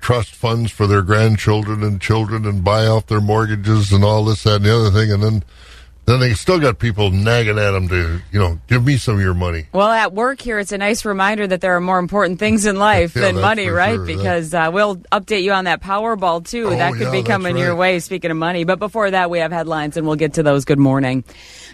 trust funds for their grandchildren and children and buy off their mortgages and all this, that, and the other thing, and then then they still got people nagging at them to, you know, give me some of your money. Well, at work here, it's a nice reminder that there are more important things in life Yeah, than money, right? sure. Because uh, we'll update you on that Powerball too. Oh, that could yeah, be coming that's your way. Speaking of money, but before that, we have headlines, and we'll get to those. Good morning.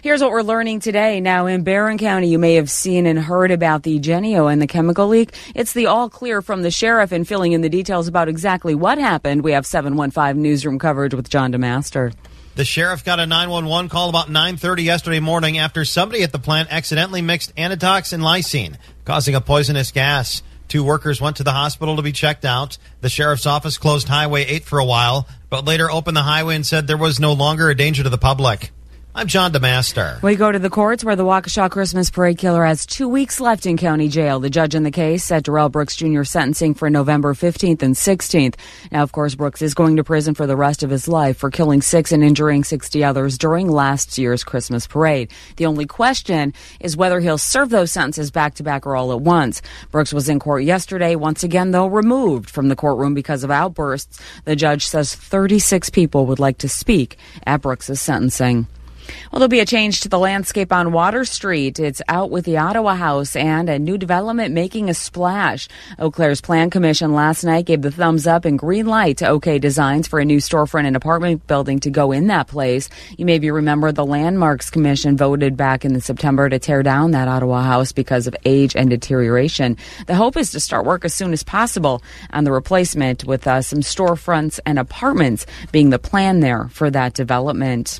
Here's what we're learning today. Now, in Barron County, you may have seen and heard about the Jennie-O and the chemical leak. It's the all clear from the sheriff, and filling in the details about exactly what happened. We have 715 newsroom coverage with John DeMaster. The sheriff got a 911 call about 9:30 yesterday morning after somebody at the plant accidentally mixed anatox and lysine, causing a poisonous gas. Two workers went to the hospital to be checked out. The sheriff's office closed Highway 8 for a while, but later opened the highway and said there was no longer a danger to the public. I'm John DeMaster. We go to the courts where the Waukesha Christmas parade killer has two weeks left in county jail. The judge in the case set Darrell Brooks Jr. sentencing for November 15th and 16th. Now, of course, Brooks is going to prison for the rest of his life for killing six and injuring 60 others during last year's Christmas parade. The only question is whether he'll serve those sentences back to back or all at once. Brooks was in court yesterday, once again, though, removed from the courtroom because of outbursts. The judge says 36 people would like to speak at Brooks's sentencing. Well, there'll be a change to the landscape on Water Street. It's out with the Ottawa House and a new development making a splash. Eau Claire's Plan Commission last night gave the thumbs up and green light to OK Designs for a new storefront and apartment building to go in that place. You maybe remember the Landmarks Commission voted back in September to tear down that Ottawa House because of age and deterioration. The hope is to start work as soon as possible on the replacement with uh, some storefronts and apartments being the plan there for that development.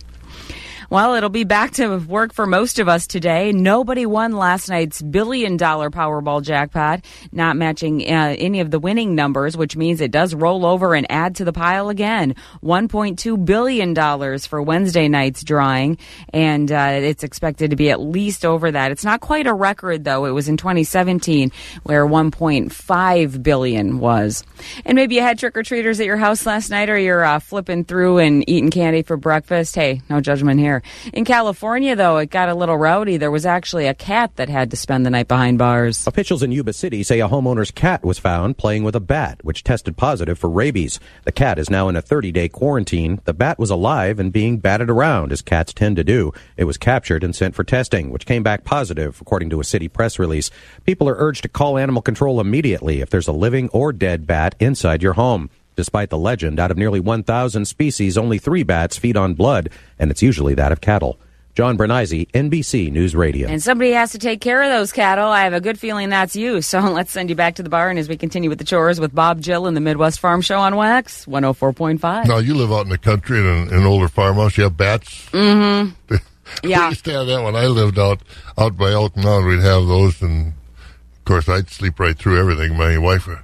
Well, it'll be back to work for most of us today. Nobody won last night's billion dollar Powerball jackpot, not matching uh, any of the winning numbers, which means it does roll over and add to the pile again. $1.2 billion for Wednesday night's drawing, and uh, it's expected to be at least over that. It's not quite a record, though. It was in 2017 where 1.5 billion was. And maybe you had trick or treaters at your house last night, or you're uh, flipping through and eating candy for breakfast. Hey, no judgment here. In California, though, it got a little rowdy. There was actually a cat that had to spend the night behind bars. Officials in Yuba City say a homeowner's cat was found playing with a bat, which tested positive for rabies. The cat is now in a 30 day quarantine. The bat was alive and being batted around, as cats tend to do. It was captured and sent for testing, which came back positive, according to a city press release. People are urged to call animal control immediately if there's a living or dead bat inside your home. Despite the legend, out of nearly 1,000 species, only three bats feed on blood, and it's usually that of cattle. John Bernizy, NBC News Radio. And somebody has to take care of those cattle. I have a good feeling that's you. So let's send you back to the barn as we continue with the chores with Bob Jill in the Midwest Farm Show on Wax 104.5. Now, you live out in the country in an, an older farmhouse. You have bats? Mm-hmm. Yeah. we used to have that when I lived out out by Elk Mound. We'd have those, and of course, I'd sleep right through everything. My wife would,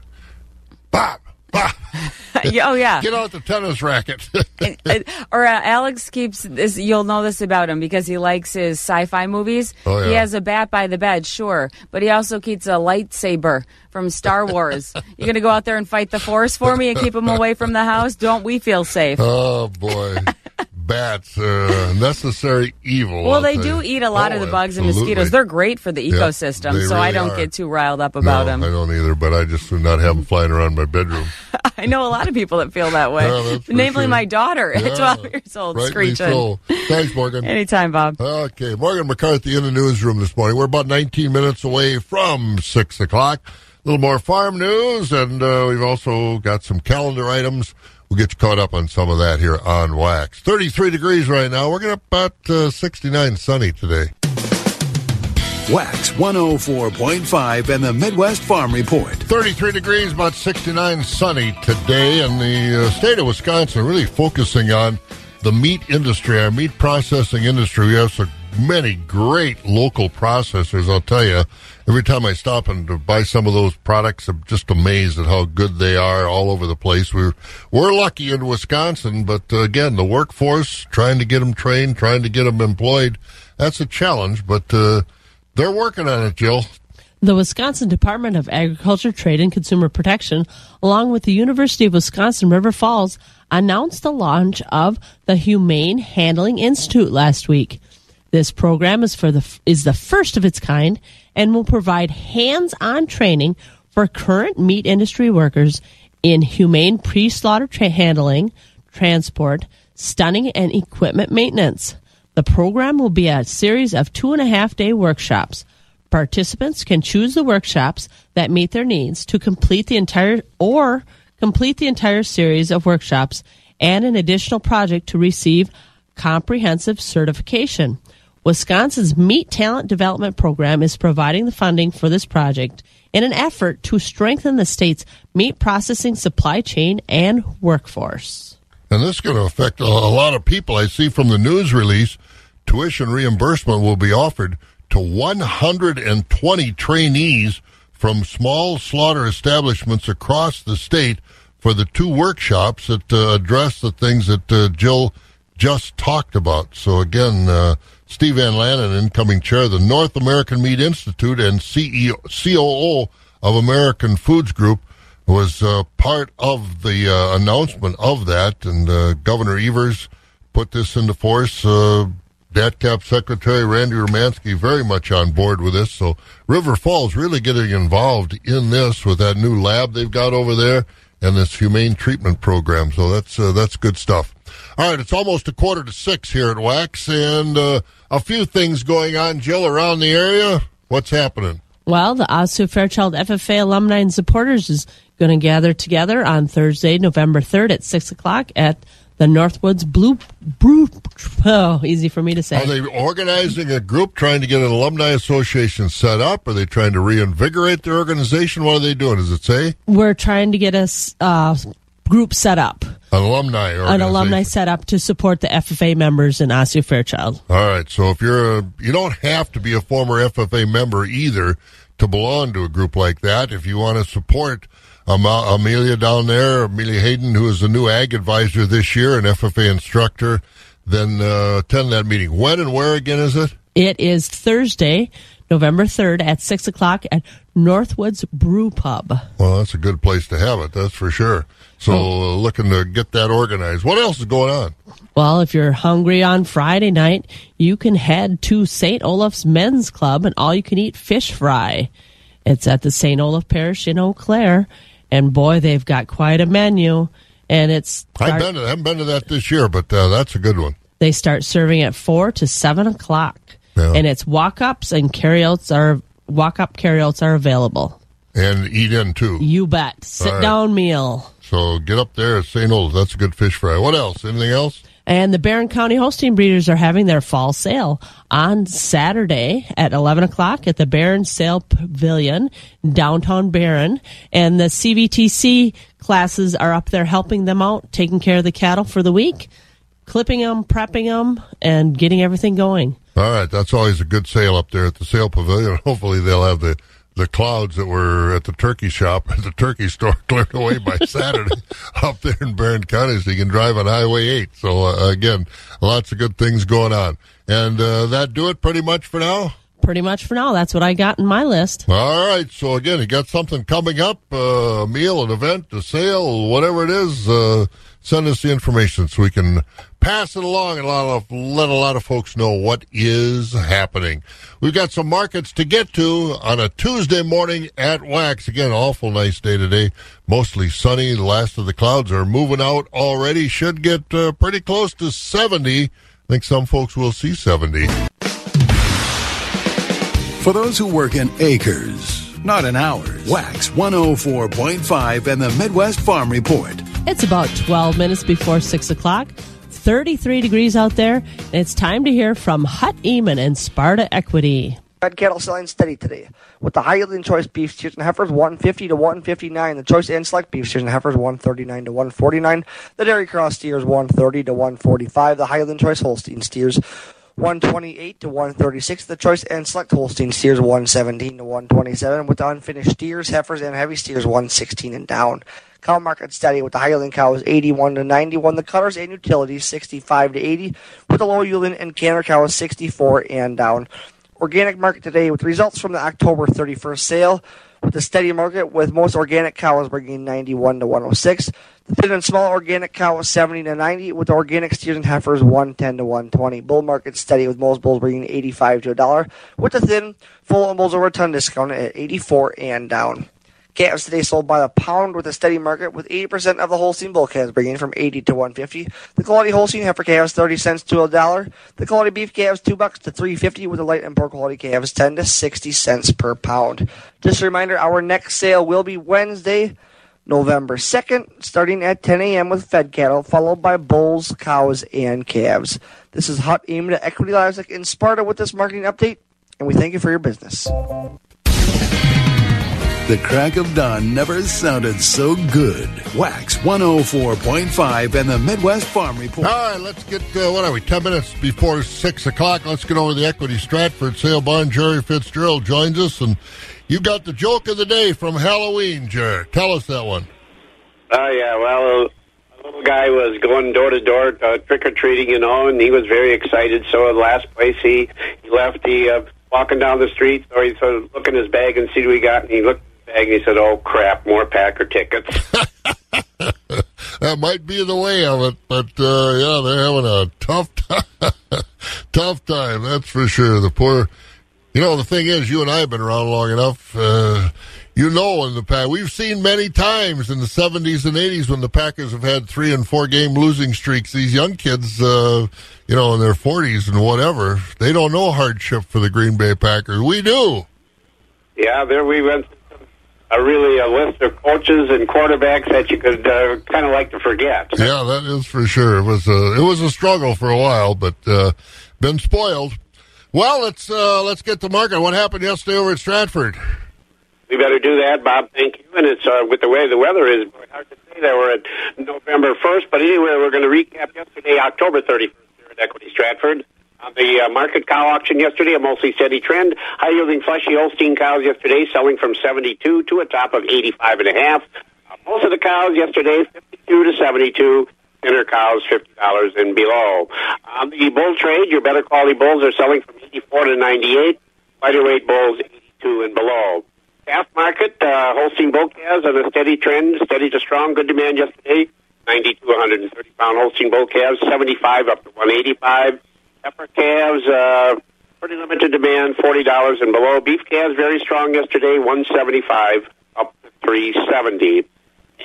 Bob, Bob. oh yeah, get out the tennis racket. or uh, Alex keeps this. You'll know this about him because he likes his sci-fi movies. Oh, yeah. He has a bat by the bed, sure, but he also keeps a lightsaber from Star Wars. You're gonna go out there and fight the Force for me and keep him away from the house? Don't we feel safe? oh boy, bats, uh, necessary evil. Well, I'll they do you. eat a lot Oh, of the bugs and mosquitoes. They're great for the Yeah, ecosystem, so I don't are. get too riled up about no, them. I don't either, but I just do not have them flying around my bedroom. I know a lot of people that feel that way. Yeah, Namely, sure. my daughter at Yeah, 12 years old, screeching. so. Thanks, Morgan. Anytime, Bob. Okay, Morgan McCarthy in the newsroom this morning. We're about 19 minutes away from 6 o'clock. A little more farm news, and uh, we've also got some calendar items. We'll get you caught up on some of that here on Wax. 33 degrees right now. We're going to about uh, 69 sunny today. Wax 104.5 and the Midwest Farm Report. 33 degrees, about 69 sunny today, and the uh, state of Wisconsin really focusing on the meat industry, our meat processing industry. We have so many great local processors, I'll tell you. Every time I stop and to buy some of those products, I'm just amazed at how good they are all over the place. We're, we're lucky in Wisconsin, but uh, again, the workforce, trying to get them trained, trying to get them employed, that's a challenge, but uh, they're working on it, Jill. The Wisconsin Department of Agriculture, Trade, and Consumer Protection, along with the University of Wisconsin River Falls, announced the launch of the Humane Handling Institute last week. This program is for the is the first of its kind and will provide hands-on training for current meat industry workers in humane pre-slaughter tra- handling, transport, stunning, and equipment maintenance. The program will be a series of two and a half day workshops. Participants can choose the workshops that meet their needs to complete the entire or complete the entire series of workshops and an additional project to receive comprehensive certification. Wisconsin's Meat Talent Development Program is providing the funding for this project in an effort to strengthen the state's meat processing supply chain and workforce. And this is going to affect a, lot of people. I see from the news release, tuition reimbursement will be offered to 120 trainees from small slaughter establishments across the state for the two workshops that uh, address the things that uh, Jill just talked about. So again, uh, Steve Van Lannen, incoming chair of the North American Meat Institute and CEO, COO of American Foods Group, was uh, part of the uh, announcement of that, and uh, Governor Evers put this into force. Uh, DATCAP Secretary Randy Romanski very much on board with this. So River Falls really getting involved in this with that new lab they've got over there and this humane treatment program. So that's uh, that's good stuff. All right, it's almost a quarter to six here at Wax, and uh, a few things going on, Jill, around the area. What's happening? Well, the Osseo Fairchild FFA alumni and supporters is going to gather together on Thursday, November 3rd at 6 o'clock at the Northwoods Blue Brew. Oh, easy for me to say. Are they organizing a group trying to get an alumni association set up? Are they trying to reinvigorate their organization? What are they doing? Does it say? We're trying to get a uh, group set up, An alumni an alumni set up to support the FFA members in Osseo Fairchild. All right. So if you're a, you don't have to be a former FFA member either to belong to a group like that. If you want to support um, Amelia down there, Amelia Hayden, who is the new ag advisor this year, an FFA instructor, then uh, attend that meeting. When and where again is it? It is Thursday, November 3rd at 6 o'clock at Northwoods Brew Pub. Well, that's a good place to have it. That's for sure. So uh, looking to get that organized. What else is going on? Well, if you're hungry on Friday night, you can head to St. Olaf's Men's Club and all you can eat fish fry. It's at the St. Olaf Parish in Eau Claire. And boy, they've got quite a menu. And it's I've been to, I haven't been to that this year, but uh, that's a good one. they start serving at four to seven o'clock. Yeah. And it's walk ups and carryouts are walk up carryouts are available. And eat in too. You bet. Sit All right. down meal. So get up there at St. Olaf. That's a good fish fry. What else? Anything else? And the Barron County Holstein Breeders are having their fall sale on Saturday at 11 o'clock at the Barron Sale Pavilion, downtown Barron. And the CVTC classes are up there helping them out, taking care of the cattle for the week, clipping them, prepping them, and getting everything going. All right, that's always a good sale up there at the sale pavilion. Hopefully, they'll have the the clouds that were at the turkey shop at the turkey store cleared away by Saturday up there in Barron County, so you can drive on Highway Eight. So uh, again, lots of good things going on, and uh, that do it pretty much for now. Pretty much for now, that's what I got in my list. All right, so again, you got something coming up, uh, a meal, an event, a sale, whatever it is. Send us the information so we can pass it along and a lot of, let a lot of folks know what is happening. We've got some markets to get to on a Tuesday morning at Wax. Again, awful nice day today. Mostly sunny. The last of the clouds are moving out already. Should get uh, pretty close to 70. I think some folks will see 70. For those who work in acres, not in hours, Wax 104.5 and the Midwest Farm Report. It's about 12 minutes before 6 o'clock. 33 degrees out there. And it's time to hear from Hut Eamon and Sparta Equity. Red cattle selling steady today, with the high yielding choice beef steers and heifers 150 to 159. The choice and select beef steers and heifers 139 to 149. The dairy cross steers 130 to 145. The high yielding choice Holstein steers 128 to 136. The choice and select Holstein steers 117 to 127. With the unfinished steers, heifers, and heavy steers 116 and down. Cow market steady with the high yielding cows 81 to 91. The cutters and utilities 65 to 80. With the low yielding and canner cows 64 and down. Organic market today with results from the October 31st sale. With the steady market with most organic cows bringing 91 to 106. The thin and small organic cow was 70 to 90, with organic steers and heifers 110 to 120. Bull market steady with most bulls bringing 85 to a dollar, with the thin, full, and bulls over a ton discount at 84 and down. Calves today sold by the pound with a steady market, with 80% of the bull calves bringing from 80 to 150. The quality Holstein heifer calves 30 cents to a dollar. The quality beef calves 2 bucks to 350, with the light and poor quality calves 10 to 60 cents per pound. Just a reminder, our next sale will be Wednesday, November 2nd, starting at 10 a.m. with fed cattle, followed by bulls, cows, and calves. This is Hot aimed at Equity Livestock in Sparta with this marketing update, and we thank you for your business. The crack of dawn never sounded so good. Wax 104.5 and the Midwest Farm Report. All right, let's get, uh, what are we, 10 minutes before 6 o'clock. Let's get over to the Equity Stratford sale barn. Jerry Fitzgerald joins us, and you got the joke of the day from Halloween, Jerry. Tell us that one. Oh yeah, well, a little guy was going door to door uh, trick or treating, you know, and he was very excited. So the last place he he left, he uh, walking down the street, or he sort of look in his bag and see what he got, and he looked in his bag and he said, "Oh crap, more Packer tickets." That might be the way of it, but uh, yeah, they're having a tough time. tough time, that's for sure. The poor, you know, the thing is, you and I have been around long enough. Uh, you know in the past we've seen many times in the 70s and 80s when the packers have had three and four game losing streaks these young kids uh, you know in their 40s and whatever they don't know hardship for the green bay packers we do Yeah, there we went. A really a list of coaches and quarterbacks that you could uh, kind of like to forget. yeah that is for sure it was a, it was a struggle for a while but uh, been spoiled well let's uh, let's get to market what happened yesterday over at stratford We better do that, Bob. Thank you. And it's uh, with the way the weather is, hard to say that we're at November 1st. But anyway, we're going to recap yesterday, October 31st, here at Equity Stratford. On the uh, market cow auction yesterday, a mostly steady trend. High yielding fleshy Holstein cows yesterday selling from 72 to a top of 85 and a half. Uh, most of the cows yesterday 52 to 72. Thinner cows $50 and below. On the bull trade, your better quality bulls are selling from 84 to 98. Lighter weight bulls 82 and below. Calf market, uh, Holstein bull calves on a steady trend, steady to strong, good demand yesterday. 90 to 130 pound Holstein bull calves, 75 up to 185. Heifer calves, uh, pretty limited demand, $40 and below. Beef calves very strong yesterday, 175 up to 370.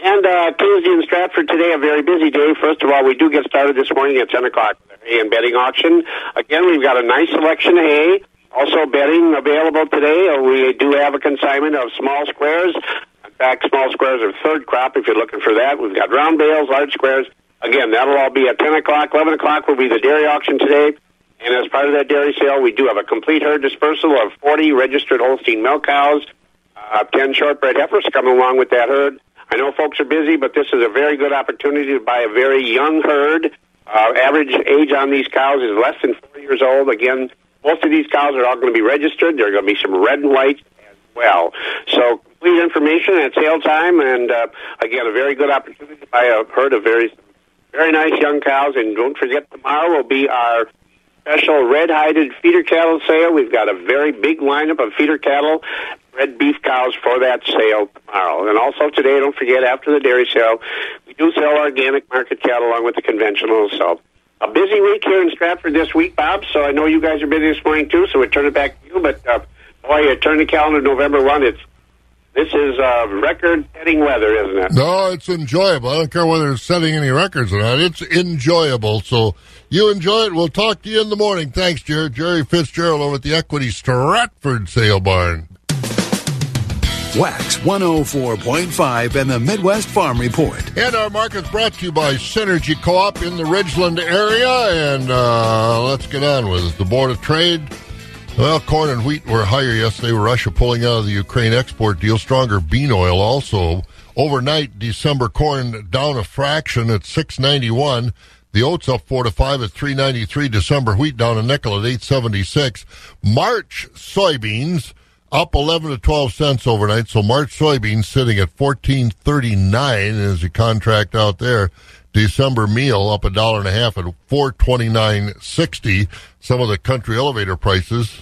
And uh, Tuesday in Stratford today, a very busy day. First of all, we do get started this morning at 10 o'clock with the hay and bedding auction. Again, we've got a nice selection of hay. Also, bedding available today. Uh, we do have a consignment of small squares. In fact, small squares are third crop if you're looking for that. We've got round bales, large squares. Again, that'll all be at 10 o'clock. 11 o'clock will be the dairy auction today. And as part of that dairy sale, we do have a complete herd dispersal of 40 registered Holstein milk cows, uh, 10 shortbred heifers coming along with that herd. I know folks are busy, but this is a very good opportunity to buy a very young herd. Uh, average age on these cows is less than four years old. Again, most of these cows are all going to be registered. There are going to be some red and white as well. So complete information at sale time, and uh, again, a very good opportunity to buy a herd of very, very nice young cows. And don't forget, tomorrow will be our special red-hided feeder cattle sale. We've got a very big lineup of feeder cattle, red beef cows for that sale tomorrow. And also today, don't forget, after the dairy sale, we do sell organic market cattle along with the conventional. So a busy week here in Stratford this week, Bob. So I know you guys are busy this morning too. So we turn it back to you. But uh, boy, you turn the calendar November one. It's this is uh, record-setting weather, isn't it? No, it's enjoyable. I don't care whether it's setting any records or not. It's enjoyable. So you enjoy it. We'll talk to you in the morning. Thanks, Jerry. Jerry Fitzgerald over at the Equity Stratford Sale Barn. Wax 104.5 and the Midwest Farm Report. And our market's brought to you by Synergy Co-op in the Ridgeland area. And uh, let's get on with it. The Board of Trade. Well, corn and wheat were higher yesterday Russia pulling out of the Ukraine export deal. Stronger bean oil also. Overnight, December corn down a fraction at 691. The oats up four to five at 393. December wheat down a nickel at 876. March soybeans up 11 to 12 cents overnight. So March soybeans sitting at 1439 is the contract out there. December meal up a dollar and a half at 429.60. Some of the country elevator prices.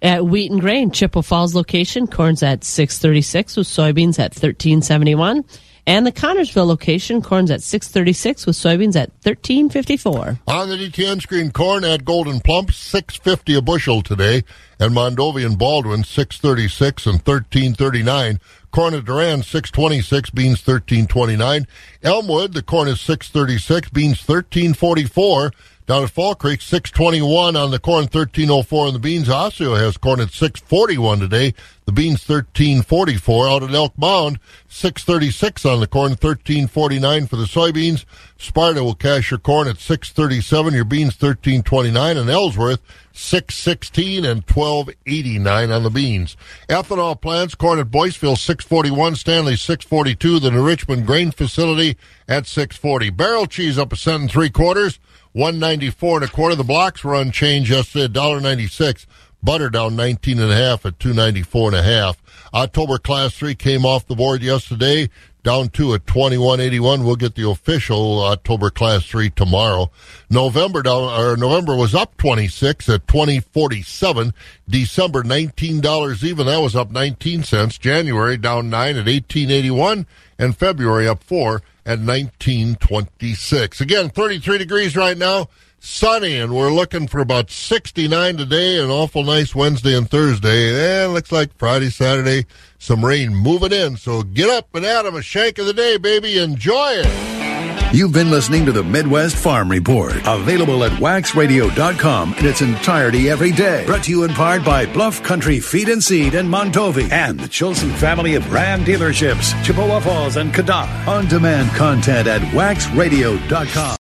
At Wheat and Grain, Chippewa Falls location, corn's at 636 with soybeans at 1371. And the Connorsville location, corn's at 636 with soybeans at 1354. On the DTN screen, corn at Gold'n Plump, 650 a bushel today. And Mondovi and Baldwin, 636 and 1339. Corn at Durand, 626, beans 1329. Elmwood, the corn is 636, beans 1344. Down at Fall Creek, 621 on the corn, 1304 on the beans. Osseo has corn at 641 today. The beans 1344 out at Elk Mound, 636 on the corn, 1349 for the soybeans. Sparta will cash your corn at 637, your beans 1329, and Ellsworth 616 and 1289 on the beans. Ethanol plants, corn at Boyceville 641, Stanley 642, the New Richmond grain facility at 640. Barrel cheese up a cent and three quarters. 194 and a quarter. The blocks were unchanged yesterday, $1.96. Butter down 19 and a half at 294 and a half. October class three came off the board yesterday, down two at 2181. We'll get the official October class three tomorrow. November down, or November was up 26 at 2047. December $19 even. That was up 19 cents. January down nine at 1881 and February up four at 1926. Again, 33 degrees right now, sunny, and we're looking for about 69 today. An awful nice Wednesday and Thursday. And looks like Friday, Saturday, some rain moving in. So get up and at 'em a shank of the day, baby. Enjoy it. You've been listening to the Midwest Farm Report, available at waxradio.com in its entirety every day. Brought to you in part by Bluff Country Feed and Seed and Mondovi and the Chilson family of Ram dealerships, Chippewa Falls and Cadott. On demand content at waxradio.com.